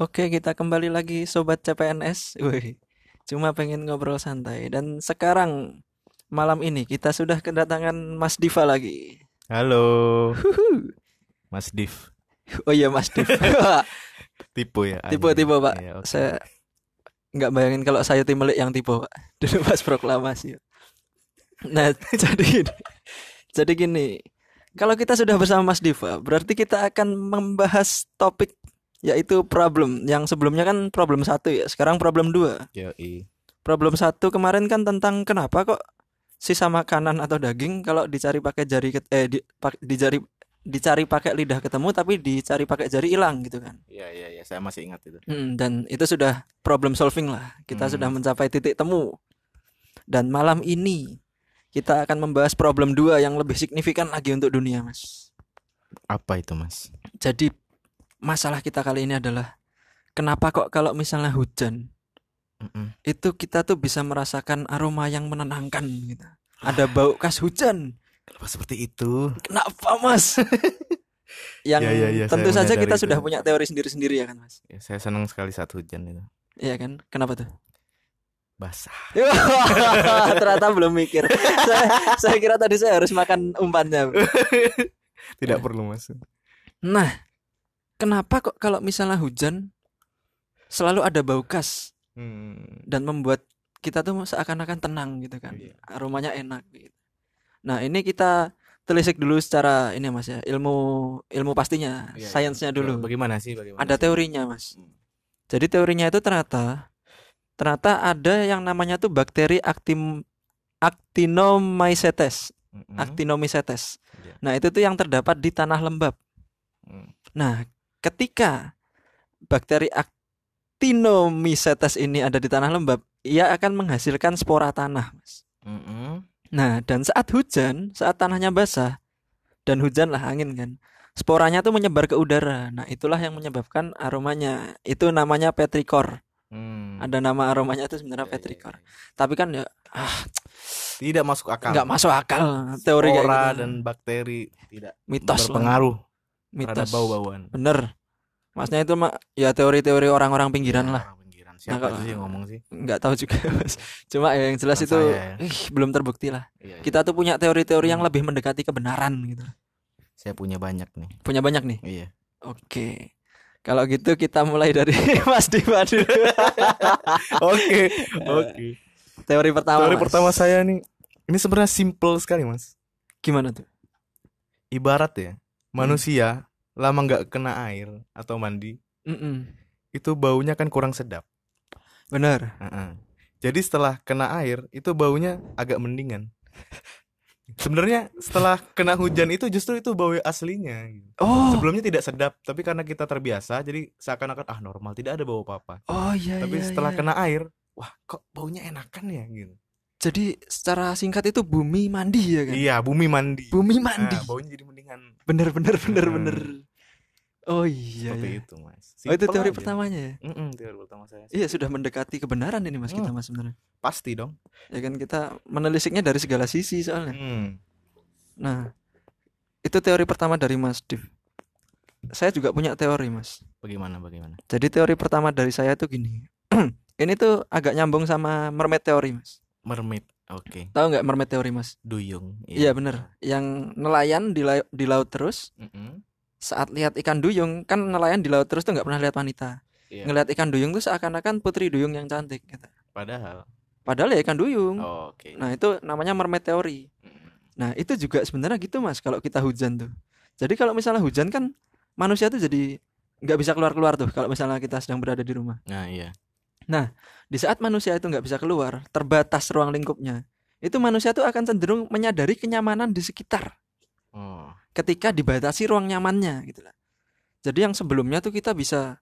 Oke, kita kembali lagi sobat CPNS. Wih, cuma pengen ngobrol santai. Dan sekarang malam ini kita sudah kedatangan Mas Diva lagi. Halo, Huhu. Mas Div. Oh iya Mas Div. Tipe ya? anjing. tipe Pak. Iya, oke. Saya nggak bayangin kalau saya tim melik yang tipe Pak. Dulu pas proklamasi. Nah, jadi gini. Jadi gini. Kalau kita sudah bersama Mas Diva, berarti kita akan membahas topik yaitu problem. Yang sebelumnya kan problem satu ya, sekarang problem dua. Yoi. Problem satu kemarin kan tentang kenapa kok sisa makanan atau daging kalau dicari pakai jari ket- eh di, pak- dicari dicari pakai lidah ketemu tapi dicari pakai jari hilang gitu kan. Iya, iya, iya, saya masih ingat itu. Hmm, dan itu sudah problem solving lah. Kita Hmm. sudah mencapai titik temu. Dan malam ini kita akan membahas problem dua yang lebih signifikan lagi untuk dunia, Mas. Apa itu, Mas? Jadi masalah kita kali ini adalah kenapa kok kalau misalnya hujan Mm-mm. itu kita tuh bisa merasakan aroma yang menenangkan gitu. Ada bau khas hujan. Kenapa seperti itu? Kenapa, Mas? yang Ya, ya, ya, tentu saja kita itu. sudah punya teori sendiri-sendiri ya kan, Mas? Ya, saya senang sekali saat hujan itu. Iya kan? Kenapa tuh? Basah. Ternyata belum mikir. saya, saya kira tadi saya harus makan umpannya. Tidak Ya. perlu, Mas. Nah, kenapa kok kalau misalnya hujan selalu ada bau khas Hmm. dan membuat kita tuh seakan-akan tenang gitu kan. Iya. Aromanya enak gitu. Nah, ini kita telisik dulu secara ini Mas ya, ilmu ilmu pastinya, Iya, iya. sainsnya dulu. Bagaimana sih? Bagaimana Ada sih? teorinya, Mas. Hmm. Jadi teorinya itu ternyata ternyata ada yang namanya tuh bakteri actin actinomycetes, Mm-mm. actinomycetes. Iya. Nah, itu tuh yang terdapat di tanah lembab. Mm. Nah, ketika bakteri actinomycetes ini ada di tanah lembab, ia akan menghasilkan spora tanah, Mas. Mm-mm. Nah, dan saat hujan, saat tanahnya basah dan hujan lah angin kan. Sporanya tuh menyebar ke udara. Nah, itulah yang menyebabkan aromanya. Itu namanya petrikor. Hmm. Ada nama aromanya itu sebenarnya Ya, ya, petrikor. ya. Tapi kan ya ah, Tidak masuk akal. nggak masuk akal teori Spora gitu. dan bakteri tidak mitos berpengaruh Mitos. bau-bauan. Bener. Maksudnya itu mah ya teori-teori orang-orang pinggiran Ya, lah. orang pinggiran. Siapa kalau- itu sih yang ngomong sih? Nggak tahu juga, Mas. Cuma ya yang jelas Bukan itu saya ya. ih, belum terbukti lah. Iya, iya. Kita tuh punya teori-teori yang Hmm. lebih mendekati kebenaran gitu. Saya punya banyak nih. Punya banyak nih. Iya. Oke. Kalau gitu kita mulai dari Mas Diva dulu. Oke, oke. Teori pertama. Teori Mas. pertama saya nih, ini sebenarnya simple sekali mas. gimana tuh? Ibarat ya, manusia lama nggak kena air atau mandi, Mm-mm. itu baunya kan kurang sedap. Bener. Heeh. Jadi setelah kena air, itu baunya agak mendingan. Sebenarnya setelah kena hujan itu justru itu bau aslinya. gitu. Oh. Sebelumnya tidak sedap, tapi karena kita terbiasa, jadi seakan-akan ah normal, tidak ada bau apa-apa. Oh iya Tapi iya, setelah iya. kena air, wah kok baunya enakan ya gitu. Jadi secara singkat itu bumi mandi ya kan? Iya, bumi mandi. Bumi mandi. Nah, baunya jadi mendingan. Bener bener bener Hmm. bener. Oh iya. Seperti iya. itu, Mas. Oh itu Simple teori aja. pertamanya ya? Mm-mm, teori pertama saya. Iya sudah mendekati kebenaran ini mas kita Hmm. mas sebenarnya. Pasti dong. Ya kan kita menelisiknya dari segala sisi soalnya. Hmm. Nah itu teori pertama dari Mas Div. Saya juga punya teori mas. Bagaimana bagaimana? Jadi teori pertama dari saya tuh gini. ini tuh agak nyambung sama mermaid teori mas. Mermaid. Oke. Tahu nggak mermaid teori mas? Duyung. Iya bener. Yang nelayan di, la- di laut terus Mm-mm. Saat lihat ikan duyung kan nelayan di laut terus tuh nggak pernah lihat wanita. Iya. Ngelihat ikan duyung tuh seakan-akan putri duyung yang cantik. Gitu. Padahal. Padahal ya ikan duyung. Oh, Oke. Nah itu namanya mermaid teori. Mm. Nah itu juga sebenarnya gitu mas kalau kita hujan tuh. Jadi kalau misalnya hujan kan manusia tuh jadi nggak bisa keluar-keluar tuh kalau misalnya kita sedang berada di rumah. Nah iya. Di saat manusia itu nggak bisa keluar, terbatas ruang lingkupnya, itu manusia tuh akan cenderung menyadari kenyamanan di sekitar. Ketika dibatasi ruang nyamannya gitu lah. Jadi yang sebelumnya tuh kita bisa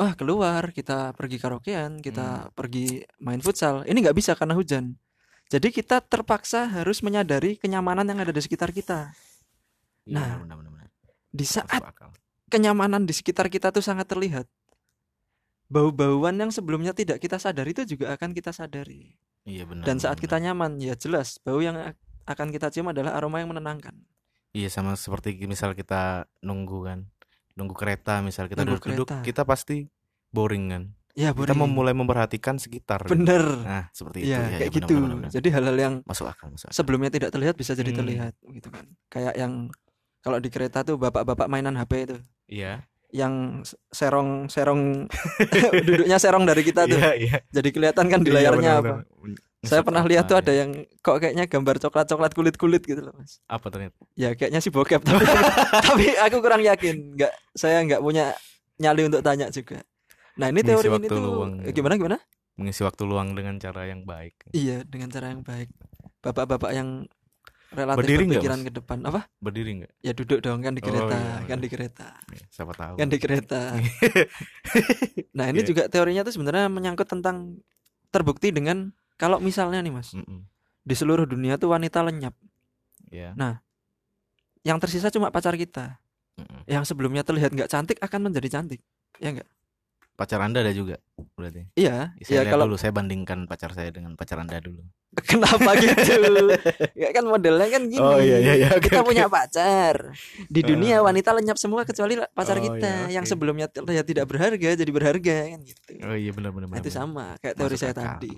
wah keluar, kita pergi karaokean, kita pergi main futsal. Ini nggak bisa karena hujan. Jadi kita terpaksa harus menyadari kenyamanan yang ada di sekitar kita. Iya, Nah, benar, benar, benar. Di saat kenyamanan di sekitar kita tuh sangat terlihat. Bau-bauan yang sebelumnya tidak kita sadari itu juga akan kita sadari. Iya benar. Dan benar, saat kita benar. nyaman, ya jelas bau yang akan kita cium adalah aroma yang menenangkan. Iya sama seperti misal kita nunggu kan, nunggu kereta misal kita Nunggu duduk-duduk, kereta. kita pasti boring kan. Ya, Kita boring. memulai memperhatikan sekitar. Bener. Nah, seperti itu Iya, ya, kayak ya, gitu. benar, benar. Jadi hal-hal yang Masuk akal, masuk akal. sebelumnya tidak terlihat bisa jadi Hmm. terlihat gitu kan. Kayak yang kalau di kereta tuh bapak-bapak mainan HP itu Iya. yang serong serong duduknya serong dari kita tuh. Iya, iya. Jadi kelihatan kan di Iya, layarnya benar, apa. Saya pernah lihat tuh ada yang kok kayaknya gambar coklat-coklat kulit-kulit gitu loh, Mas. apa ternyata? Ya kayaknya sih bokep tapi tapi aku kurang yakin. Nggak saya nggak punya nyali untuk tanya juga. Nah, ini teori ini tuh luang. gimana gimana? Mengisi waktu luang dengan cara yang baik. Iya, dengan cara yang baik. Bapak-bapak yang relatif Berdiri berpikiran Mas? ke depan. Apa? Berdiri nggak? Ya duduk dong kan di Oh, kereta, iya, kan iya. di kereta. Ya, siapa tahu. Kan di kereta. Nah, ini Iya. juga teorinya tuh sebenarnya menyangkut tentang terbukti dengan kalau misalnya nih, Mas, Mm-mm. di seluruh dunia tuh wanita lenyap. Ya. Yang tersisa cuma pacar kita. Mm-mm. Yang sebelumnya terlihat nggak cantik akan menjadi cantik. Ya enggak? Pacar Anda ada juga berarti. Iya, Saya ya lihat kalau dulu, saya bandingkan pacar saya dengan pacar Anda dulu. kenapa gitu? ya kan modelnya kan gini. Oh, iya, iya, iya, kita oke. punya pacar. Di dunia Eh. wanita lenyap semua kecuali pacar Oh, kita iya, yang oke. sebelumnya terlihat tidak berharga jadi berharga kan gitu. Oh iya benar benar Nah, benar. itu sama kayak teori Masuk saya akal, tadi.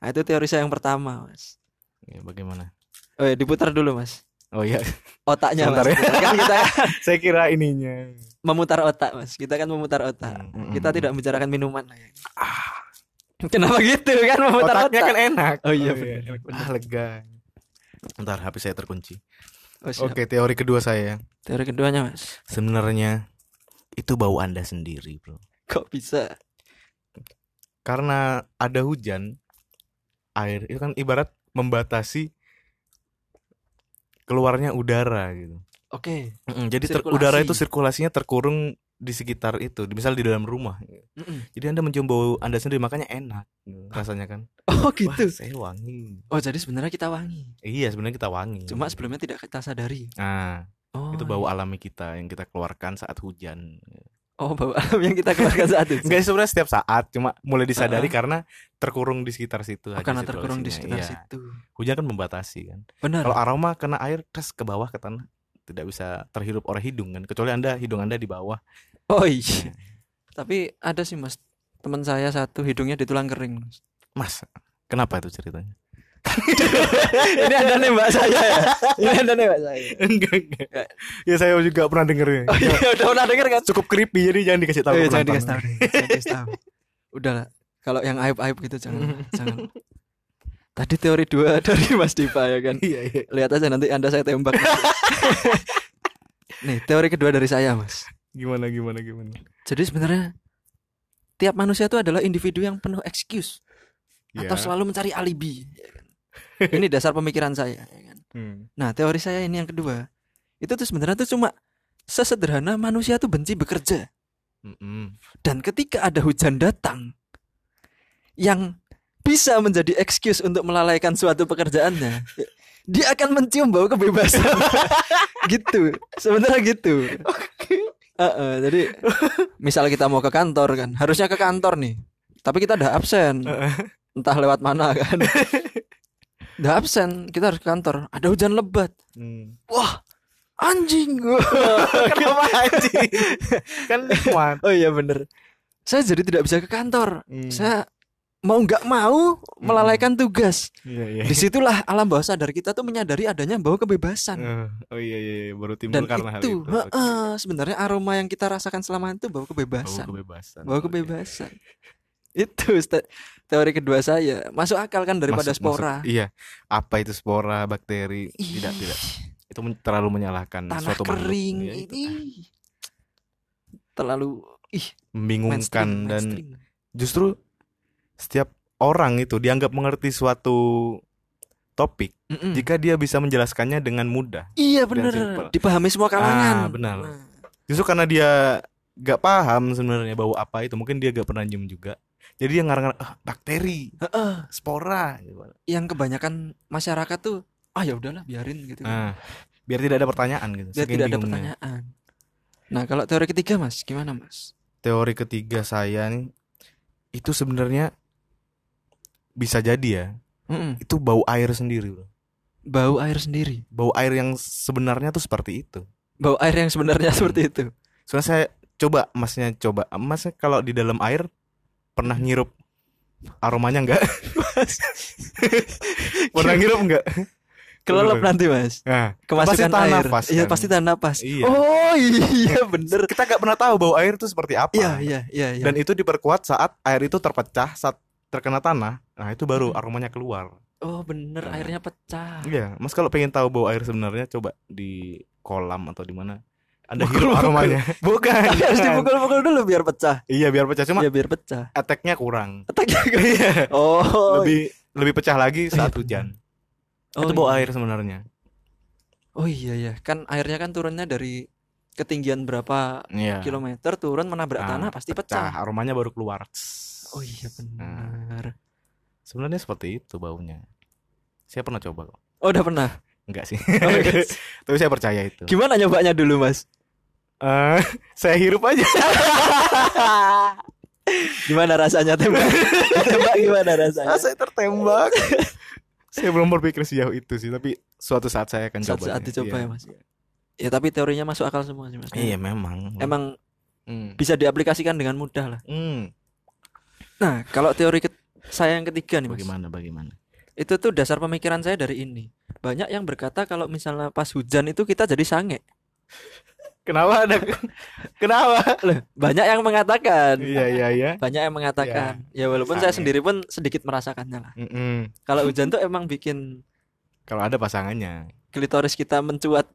Nah, itu teori saya yang pertama, Mas. Ya, bagaimana? Oh, ya, diputar dulu, Mas. Oh iya, Otaknya, Sebentar Mas. ya. Kan kita saya kira ininya. memutar otak, Mas. Kita kan memutar otak. Hmm, Kita hmm, tidak membicarakan minuman. ya. Kenapa gitu kan memutar Otaknya otak? kan enak. Oh iya, benar, benar. Ah lega. Bentar, HP saya terkunci. Oh, siap. Oke, teori kedua saya. Teori keduanya, Mas. Sebenarnya itu bau Anda sendiri, Bro. Kok bisa? Karena ada hujan, air itu kan ibarat membatasi keluarnya udara gitu. Oke. Mm-mm, Jadi ter- udara itu sirkulasinya terkurung di sekitar itu, misal di dalam rumah. Mm-mm. Jadi Anda mencium bau Anda sendiri makanya enak rasanya kan. Oh, Wah, gitu. saya wangi. Oh, jadi sebenarnya kita wangi. Iya, sebenarnya kita wangi. Cuma sebelumnya tidak kita sadari. Nah, Oh. itu bau iya. alami kita yang kita keluarkan saat hujan. Oh, bau alam yang kita keluarkan saat itu. Enggak sebenarnya setiap saat, cuma mulai disadari Heeh. karena terkurung di sekitar situ Oh, karena terkurung di sekitar Iya. situ. Hujan kan membatasi kan. Benar. Kalau aroma kena air tes ke bawah ke tanah tidak bisa terhirup oleh hidung kan kecuali anda hidung anda di bawah Oh iya. Tapi ada sih mas teman saya satu hidungnya di tulang kering. Mas kenapa itu ceritanya Ini anda nembak saya ya. Ini anda nembak saya. enggak enggak ya saya juga pernah denger ya Oh iya udah pernah denger kan? cukup creepy jadi jangan dikasih tahu Oh, iya, jangan dikasih tahu. deh, Jangan dikasih tahu. Udah lah. Kalau yang aib aib gitu jangan jangan. Tadi teori dua dari Mas Diva ya kan. iya iya Lihat aja nanti anda saya tembak. Nih teori kedua dari saya mas. gimana gimana gimana Jadi sebenarnya tiap manusia itu adalah individu yang penuh excuse atau selalu mencari alibi. Ini dasar pemikiran saya. ya kan. Hmm. Nah teori saya ini yang kedua. Itu tuh sebenarnya tuh cuma sesederhana manusia tuh benci bekerja. Mm-mm. dan ketika ada hujan datang yang bisa menjadi excuse untuk melalaikan suatu pekerjaannya dia akan mencium bau kebebasan. Gitu. Sebenarnya gitu. Heeh, jadi misal kita mau ke kantor kan harusnya ke kantor nih. Tapi kita udah absen. Entah lewat mana kan udah absen kita harus ke kantor. Ada hujan lebat. Hmm. wah anjing. Kenapa anjing? Kan nikmat oh iya bener. Saya jadi tidak bisa ke kantor. Hmm. saya mau nggak mau melalaikan tugas. Iya iya. Di situlah alam bawah sadar kita tuh menyadari adanya bau kebebasan. Eh, oh iya iya iya, baru timbul dan karena hal itu itu. heeh, sebenarnya aroma yang kita rasakan selama itu bau Bau kebebasan. Kebebasan bau kebebasan. Itu te- teori kedua saya masuk akal kan daripada Masuk- masuk. spora iya apa itu spora bakteri tidak Ih, tidak itu men- terlalu menyalahkan tanah suatu makhluk. kering itu. ini terlalu ih membingungkan mainstream, dan mainstream. justru setiap orang itu dianggap mengerti suatu topik Mm-mm. jika dia bisa menjelaskannya dengan mudah iya simple. dipahami semua kalangan Ah, benar. Nah. justru karena dia gak paham sebenarnya bau apa itu mungkin dia gak pernah nyium juga jadi dia ngarang ah, bakteri Heeh. spora gitu. yang kebanyakan masyarakat tuh ah ya udahlah biarin gitu nah biar tidak ada pertanyaan gitu biar saking tidak ada pertanyaan. Nah kalau teori ketiga mas gimana mas? Teori ketiga saya nih itu sebenarnya bisa jadi ya. Mm-mm. itu bau air sendiri bro bau air sendiri? Bau air yang sebenarnya tuh seperti itu. Bau air yang sebenarnya seperti itu? Soalnya saya coba masnya coba. Mas kalau di dalam air pernah ngirup aromanya enggak pernah ngirup enggak kelelep nanti mas. Nah kemasukan tahan air. nafas, iya kan? pasti tahan napas Iya. oh iya bener. Kita nggak pernah tahu bau air itu seperti apa. Iya iya iya iya. Dan itu diperkuat saat air itu terpecah saat terkena tanah. Nah itu baru Hmm. aromanya keluar. Oh bener. Nah. airnya pecah. Iya mas kalau pengen tahu bau air sebenarnya coba di kolam atau di mana anda hirup aromanya. Bukan. Tapi harus dipukul-pukul dulu biar pecah. Iya biar pecah. Cuma ya biar pecah. attack-nya kurang. Attack-nya Iya. oh. Lebih lebih pecah lagi saat iya. hujan. Oh, itu bau iya. air sebenarnya. Oh iya ya kan airnya kan turunnya dari ketinggian berapa iya. kilometer turun menabrak Nah, tanah pasti pecah. aromanya baru keluar. Oh iya Nah. benar. sebenarnya seperti itu baunya. Saya pernah coba kok. Oh udah pernah. enggak sih. Oh, tapi saya percaya itu. Gimana nyobanya dulu mas? Eh, saya hirup aja Gimana rasanya tembak? tembak gimana rasanya? Ah, saya tertembak saya belum berpikir sejauh itu sih tapi suatu saat saya akan Saat coba saat dicoba Iya. ya mas. Ya tapi teorinya masuk akal semua sih mas. iya memang Emang Hmm. bisa diaplikasikan dengan mudah lah. Hmm. Nah kalau teori ke- saya yang ketiga nih mas. bagaimana bagaimana Itu tuh dasar pemikiran saya dari ini. Banyak yang berkata kalau misalnya pas hujan itu kita jadi sange. Kenapa ada kenapa Loh, banyak yang mengatakan. iya iya iya Banyak yang mengatakan. Ya walaupun saya sange. sendiri pun sedikit merasakannya lah. Mm-mm. Kalau hujan tuh emang bikin kalau ada pasangannya klitoris kita mencuat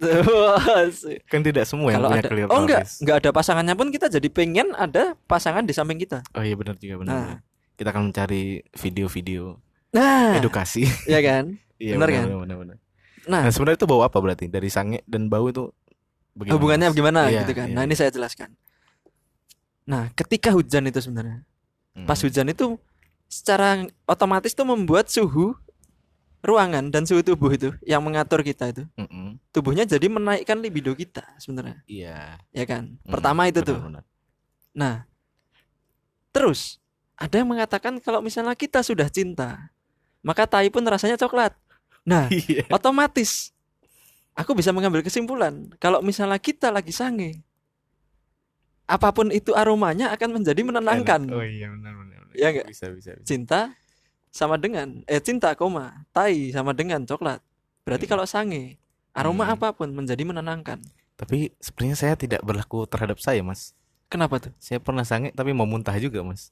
kan tidak semua yang kalau punya ada klitoris oh enggak enggak ada pasangannya pun kita jadi pengen ada pasangan di samping kita oh iya benar juga benar Nah. kita akan mencari video-video nah edukasi ya kan iya benar benar, kan? benar, benar, benar. nah nah sebenarnya itu bau apa berarti dari sange dan bau itu bagaimana, hubungannya Mas? gimana Iya, gitu kan iya. nah ini saya jelaskan nah ketika hujan itu sebenarnya Mm. pas hujan itu secara otomatis tuh membuat suhu ruangan dan suhu tubuh itu yang mengatur kita itu Mm-mm. tubuhnya jadi menaikkan libido kita sebenarnya iya ya kan Mm, pertama itu benar, tuh benar. Nah, terus ada yang mengatakan kalau misalnya kita sudah cinta, maka tai pun rasanya coklat. Nah, iya otomatis aku bisa mengambil kesimpulan kalau misalnya kita lagi sange, apa pun itu aromanya akan menjadi menenangkan. Enak. oh iya benar benar, benar. Iya nggak? bisa bisa, bisa. Cinta sama dengan eh cinta koma, tai sama dengan coklat. Berarti kalau sange, aroma Hmm. apa pun menjadi menenangkan. tapi sebenarnya saya tidak berlaku terhadap saya mas Kenapa tuh? saya pernah sange tapi mau muntah juga mas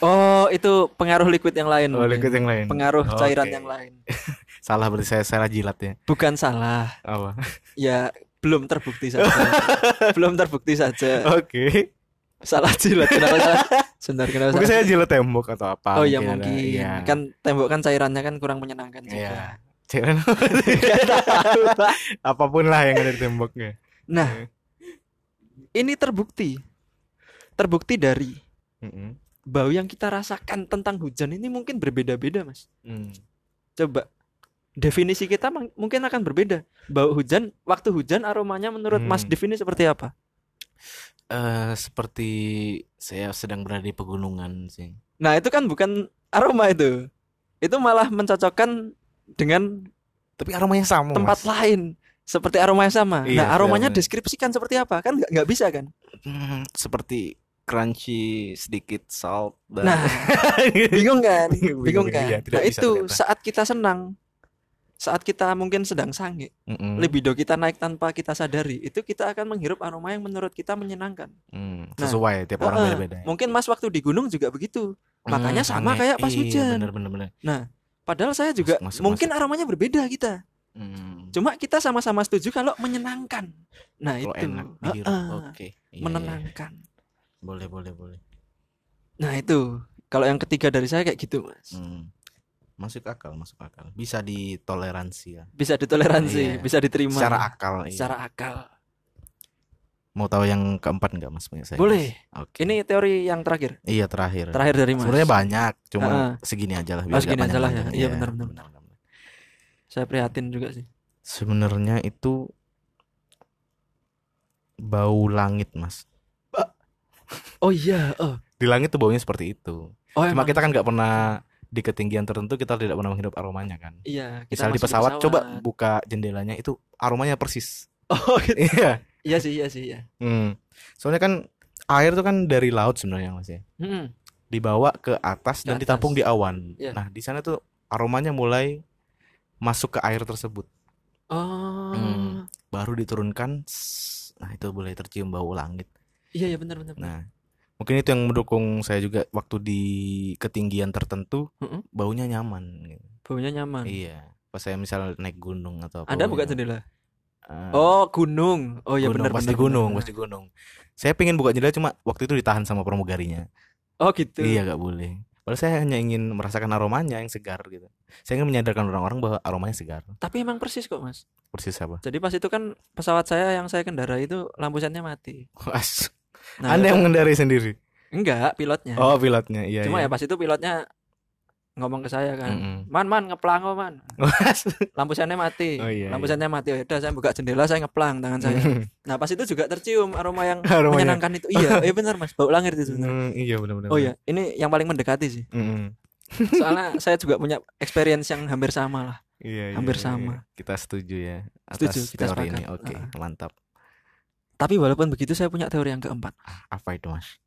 Oh, itu pengaruh liquid yang lain. oh mungkin. liquid yang lain Pengaruh cairan Oke. yang lain. salah berarti saya salah jilat ya Bukan salah. apa Ya belum terbukti saja. belum terbukti saja. oke Salah jilat kenapa salah? Sebentar kenapa mungkin salah? saya jilat tembok atau apa Oh ya mungkin. Iya. Kan tembok kan cairannya kan kurang menyenangkan juga. Iya. Cairan Nggak tahu. apa pun lah yang ada di temboknya nah, ini terbukti. Terbukti dari Mm-mm. bau yang kita rasakan tentang hujan ini mungkin berbeda-beda, Mas. Hmm. Coba definisi kita mungkin akan berbeda. Bau hujan, waktu hujan aromanya menurut Mas Hmm. Div ini seperti apa? Eh, seperti saya sedang berada di pegunungan sih Nah, itu kan bukan aroma itu. Itu malah mencocokkan dengan tapi aromanya sama tempat Mas. lain seperti aroma yang sama. Iya, nah, aromanya benar. deskripsikan seperti apa? Kan nggak bisa kan? Hmm, seperti crunchy sedikit salt dan Nah, bingung kan? Bingung, Bingung bingung, kan? iya, nah, itu ternyata. saat kita senang, saat kita mungkin sedang sange, Mm-mm. libido kita naik tanpa kita sadari, itu kita akan menghirup aroma yang menurut kita menyenangkan. Hmm, Nah, sesuai tiap orang beda-beda ya. Mungkin Mas waktu di gunung juga begitu. makanya sama kayak pas Iya, hujan. bener, bener, bener. Padahal saya juga Masuk, masuk, mungkin aromanya berbeda kita. Hmm. Cuma kita sama-sama setuju kalau menyenangkan. Nah, Kalau itu. enak dihirup oke Iya, iya. menenangkan. boleh boleh boleh Nah, itu. Kalau yang ketiga dari saya kayak gitu, Mas. Hmm. Masuk akal masuk akal bisa ditoleransi ya Bisa ditoleransi, Iya. bisa diterima secara akal iya. secara akal. mau tahu yang keempat nggak mas punya saya Boleh. oke Ini teori yang terakhir. iya terakhir Terakhir dari Mas. sebenarnya banyak cuma Heeh. segini aja lah Oh, segini aja lah ya. panjang-panjang. Iya, benar, benar, benar. Saya prihatin juga sih. sebenarnya itu bau langit mas Oh iya, oh. di langit tuh baunya seperti itu Oh, cuma emang. kita kan nggak pernah di ketinggian tertentu kita tidak pernah menghirup aromanya kan Iya, kita misal di masuk pesawat, coba buka jendelanya itu aromanya persis Oh, gitu. iya iya sih, iya sih, iya. Hmm. Soalnya kan air tuh kan dari laut sebenarnya Mas ya. Mm-mm. Dibawa ke atas Ke dan atas. ditampung di awan. Iya. Nah, di sana tuh aromanya mulai masuk ke air tersebut. Oh. Hmm. Baru diturunkan. Nah, itu boleh tercium bau langit. Iya, iya benar. benar. Nah, mungkin itu yang mendukung saya juga waktu di ketinggian tertentu Mm-mm. baunya nyaman. gitu. Baunya nyaman. Iya. Pas saya misal naik gunung atau apa. Anda buka jendela. Eh, Oh, gunung. Oh gunung, benar pasti benar, gunung, pasti gunung. Saya pengen buka jendela cuma waktu itu ditahan sama pramugarinya. Oh gitu. Iya, gak boleh. Padahal saya hanya ingin merasakan aromanya yang segar gitu. Saya ingin menyadarkan orang-orang bahwa aromanya segar. Tapi emang persis kok, Mas. Persis apa? Jadi pas itu kan pesawat saya yang saya kendarai itu lampu sennya mati. Nah, Anda ya yang mengendarai sendiri. enggak pilotnya. Oh, pilotnya. Iya, Cuma iya. ya pas itu pilotnya ngomong ke saya kan, Mm-mm. "Man, man, ngeplang kok, man." Lampu sennya mati. Oh, iya, lampu iya. sennya mati. Udah saya buka jendela, saya ngeplang tangan saya. Nah, pas itu juga tercium aroma yang Aromanya. menyenangkan itu. Iya, iya benar, Mas. Bau langit itu sebenarnya. Hmm, iya benar-benar. Oh iya, ini yang paling mendekati sih. Mm-mm. Soalnya saya juga punya experience yang hampir sama lah. Iya, iya, Hampir iya, sama. iya. Kita setuju ya atas Setuju, kita teori ini. Oke, Ah. mantap. Tapi walaupun begitu saya punya teori yang keempat. Apa itu, Mas?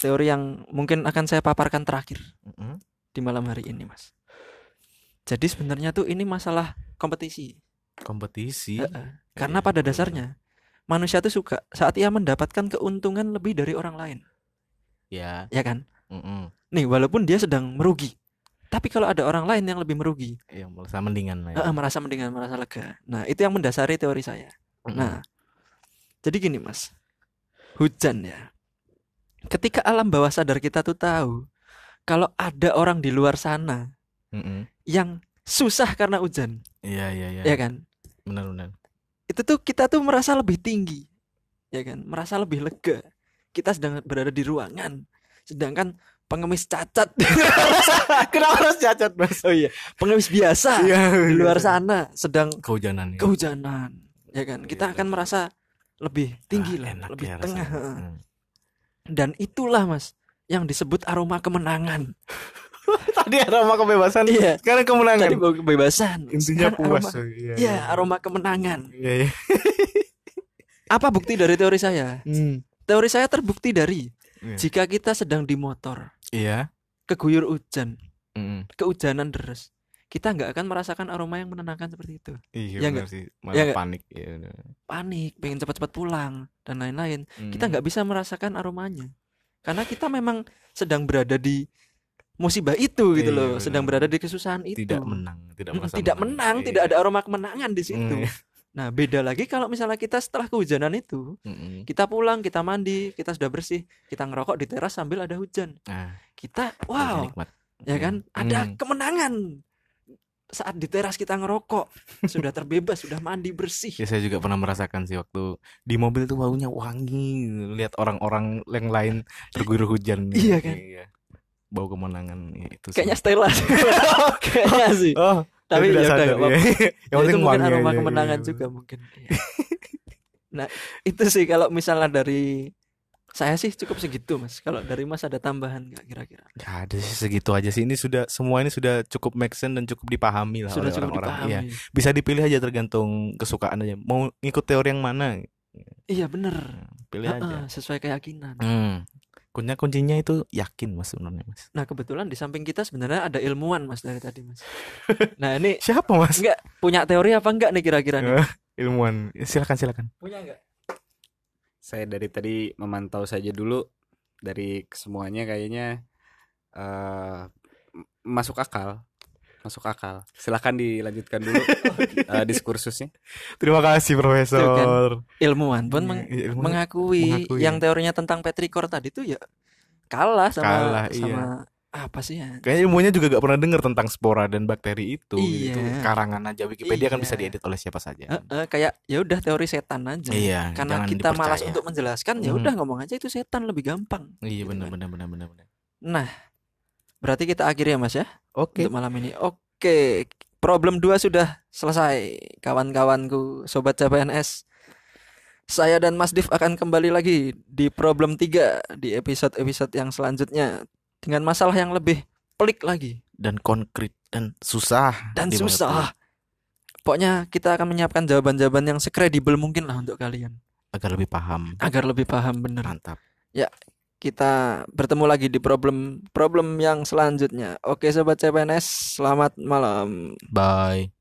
Teori yang mungkin akan saya paparkan terakhir Mm-mm. di malam hari ini, Mas. Jadi sebenarnya tuh ini masalah kompetisi. Kompetisi. Heeh. Karena Iya, pada betul, dasarnya manusia tuh suka saat ia mendapatkan keuntungan lebih dari orang lain, Ya. ya kan? Mm-mm. Nih, walaupun dia sedang merugi. Tapi kalau ada orang lain yang lebih merugi, Iya, merasa mendingan ya. merasa mendingan, merasa lega. Nah, itu yang mendasari teori saya. Mm-mm. Nah, jadi gini, Mas. Hujan ya. Ketika alam bawah sadar kita tuh tahu kalau ada orang di luar sana Mm-mm. yang susah karena hujan, Iya, iya, iya. ya kan? Benar-benar. Itu tuh kita tuh merasa lebih tinggi, ya kan? Merasa lebih lega. Kita sedang berada di ruangan, sedangkan pengemis cacat, Kenapa harus cacat, Mas? oh iya, pengemis biasa Iya, di luar iya. sana sedang kehujanan ya. kehujanan, ya kan? Kita Iya. akan merasa lebih tinggi Ah, lah, enak lebih ya tengah. rasanya. Hmm. Dan itulah mas yang disebut aroma kemenangan. Tadi aroma kebebasan, Iya. sekarang kemenangan. Tadi kebebasan. Intinya sekarang puas. Aroma, Iya, ya aroma kemenangan. Iya, iya. Apa bukti dari teori saya? Hmm. Teori saya terbukti dari Iya. jika kita sedang di motor, Iya. keguyur hujan, kehujanan deras, kita nggak akan merasakan aroma yang menenangkan seperti itu. Iya, Ya benar nggak? sih. Ya Malah nggak? panik. Iya, benar. Panik, pengen cepat-cepat pulang dan lain-lain. Kita Hmm. nggak bisa merasakan aromanya karena kita memang sedang berada di musibah itu gitu Iya, loh, benar. sedang berada di kesusahan itu. tidak menang, tidak Mm, merasa tidak menang, Iya. tidak ada aroma kemenangan di situ. Mm. Nah, beda lagi kalau misalnya kita setelah kehujanan itu, Mm-mm. kita pulang, kita mandi, kita sudah bersih, kita ngerokok di teras sambil ada hujan. Nah, Kita, wow, ya kan? Ada Mm. kemenangan. Saat di teras kita ngerokok, sudah terbebas, sudah mandi bersih. Ya saya juga pernah merasakan sih waktu di mobil tuh baunya wangi, lihat orang-orang yang lain terguyur hujan. Iya kan? Bau kemenangan ya, itu sih. Kayaknya Stella. Kayaknya sih. Oh, Tapi ya udah sadar, apa-apa. ya. Ya, itu mungkin aroma aja, kemenangan iya. juga mungkin. Iya. nah, itu sih kalau misalnya dari saya sih cukup segitu, Mas. Kalau dari Mas ada tambahan nggak kira-kira? Nggak ada sih segitu aja sih. Ini sudah semua ini sudah cukup make sense dan cukup dipahami lah Sudah oleh cukup orang-orang. dipahami. Iya. Bisa dipilih aja tergantung kesukaan aja. Mau ngikut teori yang mana? Iya, bener. Pilih Heeh, aja. sesuai keyakinan. Hmm. Kuncinya kuncinya itu yakin mas sebenarnya mas. Nah, kebetulan di samping kita sebenarnya ada ilmuwan, Mas, dari tadi, Mas. Nah, ini Siapa mas? enggak punya teori apa enggak nih kira-kira nih? Ilmuwan. Silakan silakan. Punya enggak? Saya dari tadi memantau saja dulu dari semuanya kayaknya eh m- masuk akal. Masuk akal. Silahkan dilanjutkan dulu eh, diskursusnya. Terima kasih profesor. Ilmuwan pun Iya, meng- iya, ilmuwan mengakui, mengakui. yang teorinya tentang petrikor tadi tuh ya kalah sama Kalah, iya. Apa sih ya? Kayaknya ilmunya juga gak pernah dengar tentang spora dan bakteri itu. Iya. Itu karangan aja Wikipedia kan Iya. bisa diedit oleh siapa saja. Eh, eh, kayak ya udah teori setan aja. Iya. Karena kita malas dipercaya. untuk menjelaskan, ya udah ngomong aja itu setan lebih gampang. Iya gitu benar kan. benar benar benar benar. Nah, berarti kita akhiri ya Mas ya Oke. untuk malam ini. Oke, problem 2 sudah selesai. Kawan-kawanku, sobat CPNS. Saya dan Mas Div akan kembali lagi di problem 3 di episode-episode yang selanjutnya dengan masalah yang lebih pelik lagi Dan konkret dan susah. dan dimengerti. susah. Pokoknya kita akan menyiapkan jawaban-jawaban yang sekredibel mungkin lah untuk kalian agar lebih paham. agar lebih paham bener. Mantap. kita bertemu lagi di problem problem yang selanjutnya. Oke sobat CPNS, selamat malam. Bye.